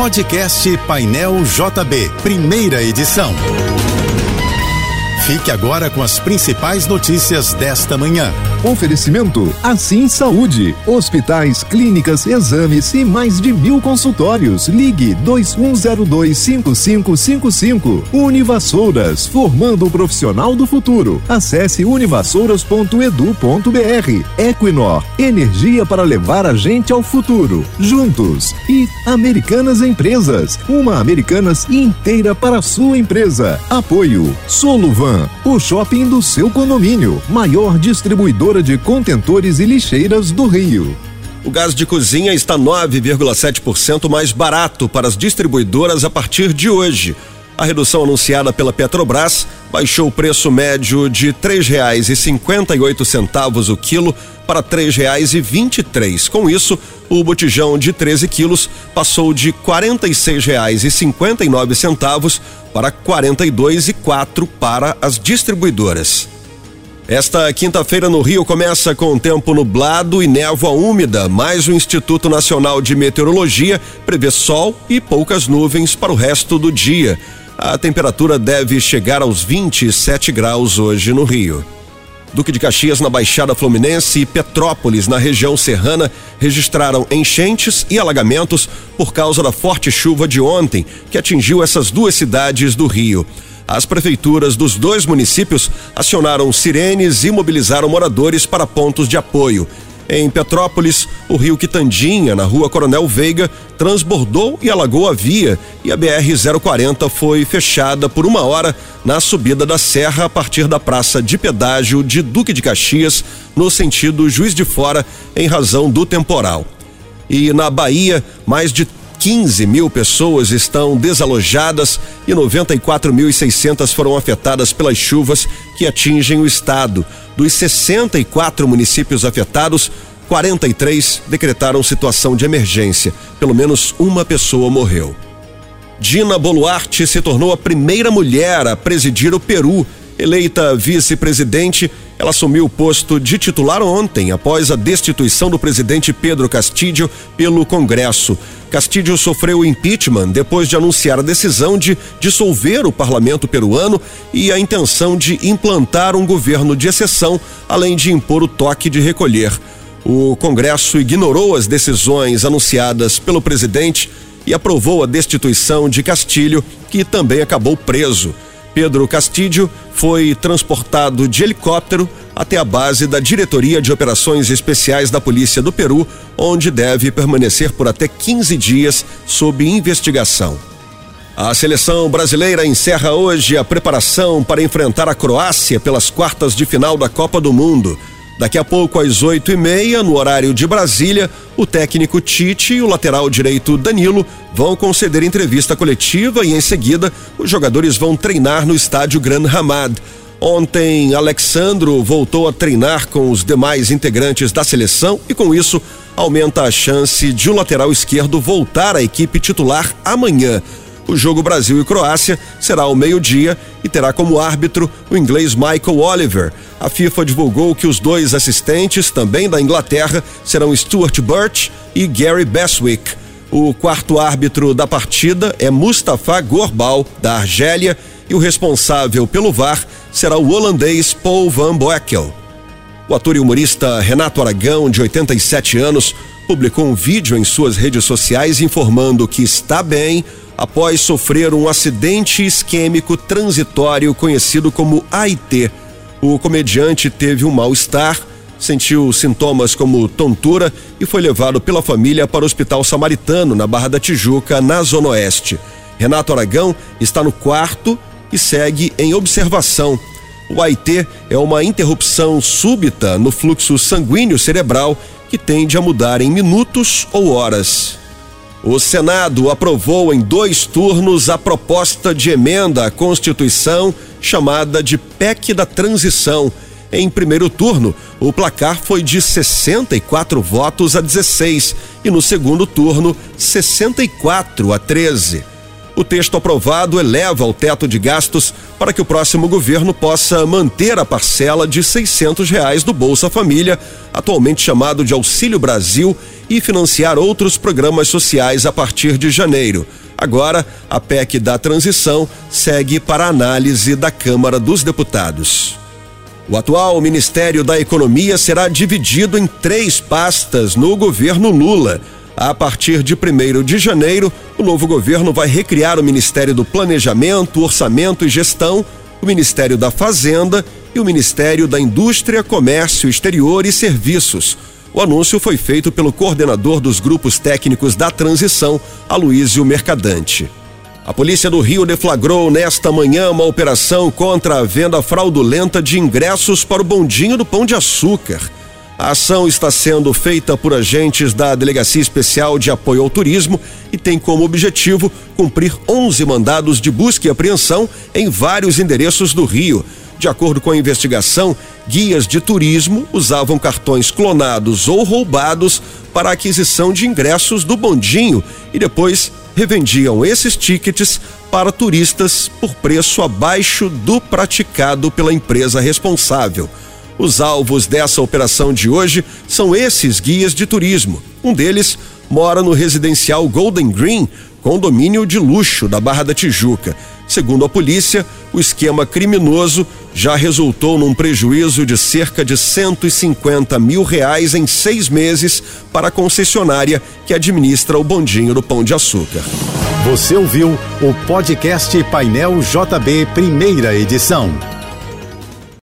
Podcast Painel JB, primeira edição. Fique agora com as principais notícias desta manhã. Oferecimento Assim Saúde. Hospitais, clínicas, exames e mais de mil consultórios. Ligue 21025555. Univassouras, formando o profissional do futuro. Acesse univassouras.edu.br. Equinor, energia para levar a gente ao futuro. Juntos. E Americanas Empresas. Uma Americanas inteira para a sua empresa. Apoio Soluvan, o shopping do seu condomínio. Maior distribuidor de contentores e lixeiras do Rio. O gás de cozinha está 9,7% mais barato para as distribuidoras a partir de hoje. A redução anunciada pela Petrobras baixou o preço médio de R$ 3,58 o quilo para R$ 3,23. Com isso, o botijão de 13 quilos passou de R$ 46,59 para R$ 42,04 para as distribuidoras. Esta quinta-feira no Rio começa com tempo nublado e névoa úmida, mas o Instituto Nacional de Meteorologia prevê sol e poucas nuvens para o resto do dia. A temperatura deve chegar aos 27 graus hoje no Rio. Duque de Caxias, na Baixada Fluminense, e Petrópolis, na região serrana, registraram enchentes e alagamentos por causa da forte chuva de ontem, que atingiu essas duas cidades do Rio. As prefeituras dos dois municípios acionaram sirenes e mobilizaram moradores para pontos de apoio. Em Petrópolis, o rio Quitandinha, na rua Coronel Veiga, transbordou e alagou a via e a BR-040 foi fechada por uma hora na subida da serra a partir da praça de pedágio de Duque de Caxias, no sentido Juiz de Fora, em razão do temporal. E na Bahia, mais de 15 mil pessoas estão desalojadas e 94.600 foram afetadas pelas chuvas que atingem o estado. Dos 64 municípios afetados, 43 decretaram situação de emergência. Pelo menos uma pessoa morreu. Dina Boluarte se tornou a primeira mulher a presidir o Peru. Eleita vice-presidente, ela assumiu o posto de titular ontem, após a destituição do presidente Pedro Castillo pelo Congresso. Castillo sofreu impeachment depois de anunciar a decisão de dissolver o parlamento peruano e a intenção de implantar um governo de exceção, além de impor o toque de recolher. O Congresso ignorou as decisões anunciadas pelo presidente e aprovou a destituição de Castilho, que também acabou preso. Pedro Castilho foi transportado de helicóptero até a base da Diretoria de Operações Especiais da Polícia do Peru, onde deve permanecer por até 15 dias sob investigação. A seleção brasileira encerra hoje a preparação para enfrentar a Croácia pelas quartas de final da Copa do Mundo. Daqui a pouco, às oito e meia, no horário de Brasília, o técnico Tite e o lateral direito Danilo vão conceder entrevista coletiva e, em seguida, os jogadores vão treinar no estádio Gran Hamad. Ontem, Alexandro voltou a treinar com os demais integrantes da seleção e, com isso, aumenta a chance de o lateral esquerdo voltar à equipe titular amanhã. O jogo Brasil e Croácia será ao meio-dia e terá como árbitro o inglês Michael Oliver. A FIFA divulgou que os dois assistentes, também da Inglaterra, serão Stuart Birch e Gary Beswick. O quarto árbitro da partida é Mustafa Gorbal, da Argélia, e o responsável pelo VAR será o holandês Paul van Boekel. O ator e humorista Renato Aragão, de 87 anos, publicou um vídeo em suas redes sociais informando que está bem após sofrer um acidente isquêmico transitório conhecido como AIT. O comediante teve um mal-estar, sentiu sintomas como tontura e foi levado pela família para o Hospital Samaritano, na Barra da Tijuca, na Zona Oeste. Renato Aragão está no quarto e segue em observação. O AIT é uma interrupção súbita no fluxo sanguíneo cerebral que tende a mudar em minutos ou horas. O Senado aprovou em dois turnos a proposta de emenda à Constituição chamada de PEC da Transição. Em primeiro turno, o placar foi de 64 votos a 16 e no segundo turno, 64 a 13. O texto aprovado eleva o teto de gastos para que o próximo governo possa manter a parcela de 600 reais do Bolsa Família, atualmente chamado de Auxílio Brasil, e financiar outros programas sociais a partir de janeiro. Agora, a PEC da transição segue para análise da Câmara dos Deputados. O atual Ministério da Economia será dividido em três pastas no governo Lula. A partir de 1 de janeiro, o novo governo vai recriar o Ministério do Planejamento, Orçamento e Gestão, o Ministério da Fazenda e o Ministério da Indústria, Comércio Exterior e Serviços. O anúncio foi feito pelo coordenador dos grupos técnicos da transição, Aloísio Mercadante. A polícia do Rio deflagrou nesta manhã uma operação contra a venda fraudulenta de ingressos para o bondinho do Pão de Açúcar. A ação está sendo feita por agentes da Delegacia Especial de Apoio ao Turismo e tem como objetivo cumprir 11 mandados de busca e apreensão em vários endereços do Rio. De acordo com a investigação, guias de turismo usavam cartões clonados ou roubados para a aquisição de ingressos do bondinho e depois revendiam esses tickets para turistas por preço abaixo do praticado pela empresa responsável. Os alvos dessa operação de hoje são esses guias de turismo. Um deles mora no residencial Golden Green, condomínio de luxo da Barra da Tijuca. Segundo a polícia, o esquema criminoso já resultou num prejuízo de cerca de 150 mil reais em seis meses para a concessionária que administra o bondinho do Pão de Açúcar. Você ouviu o podcast Painel JB, primeira edição.